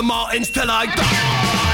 Martens till I die.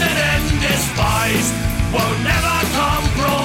and despised, will never compromise.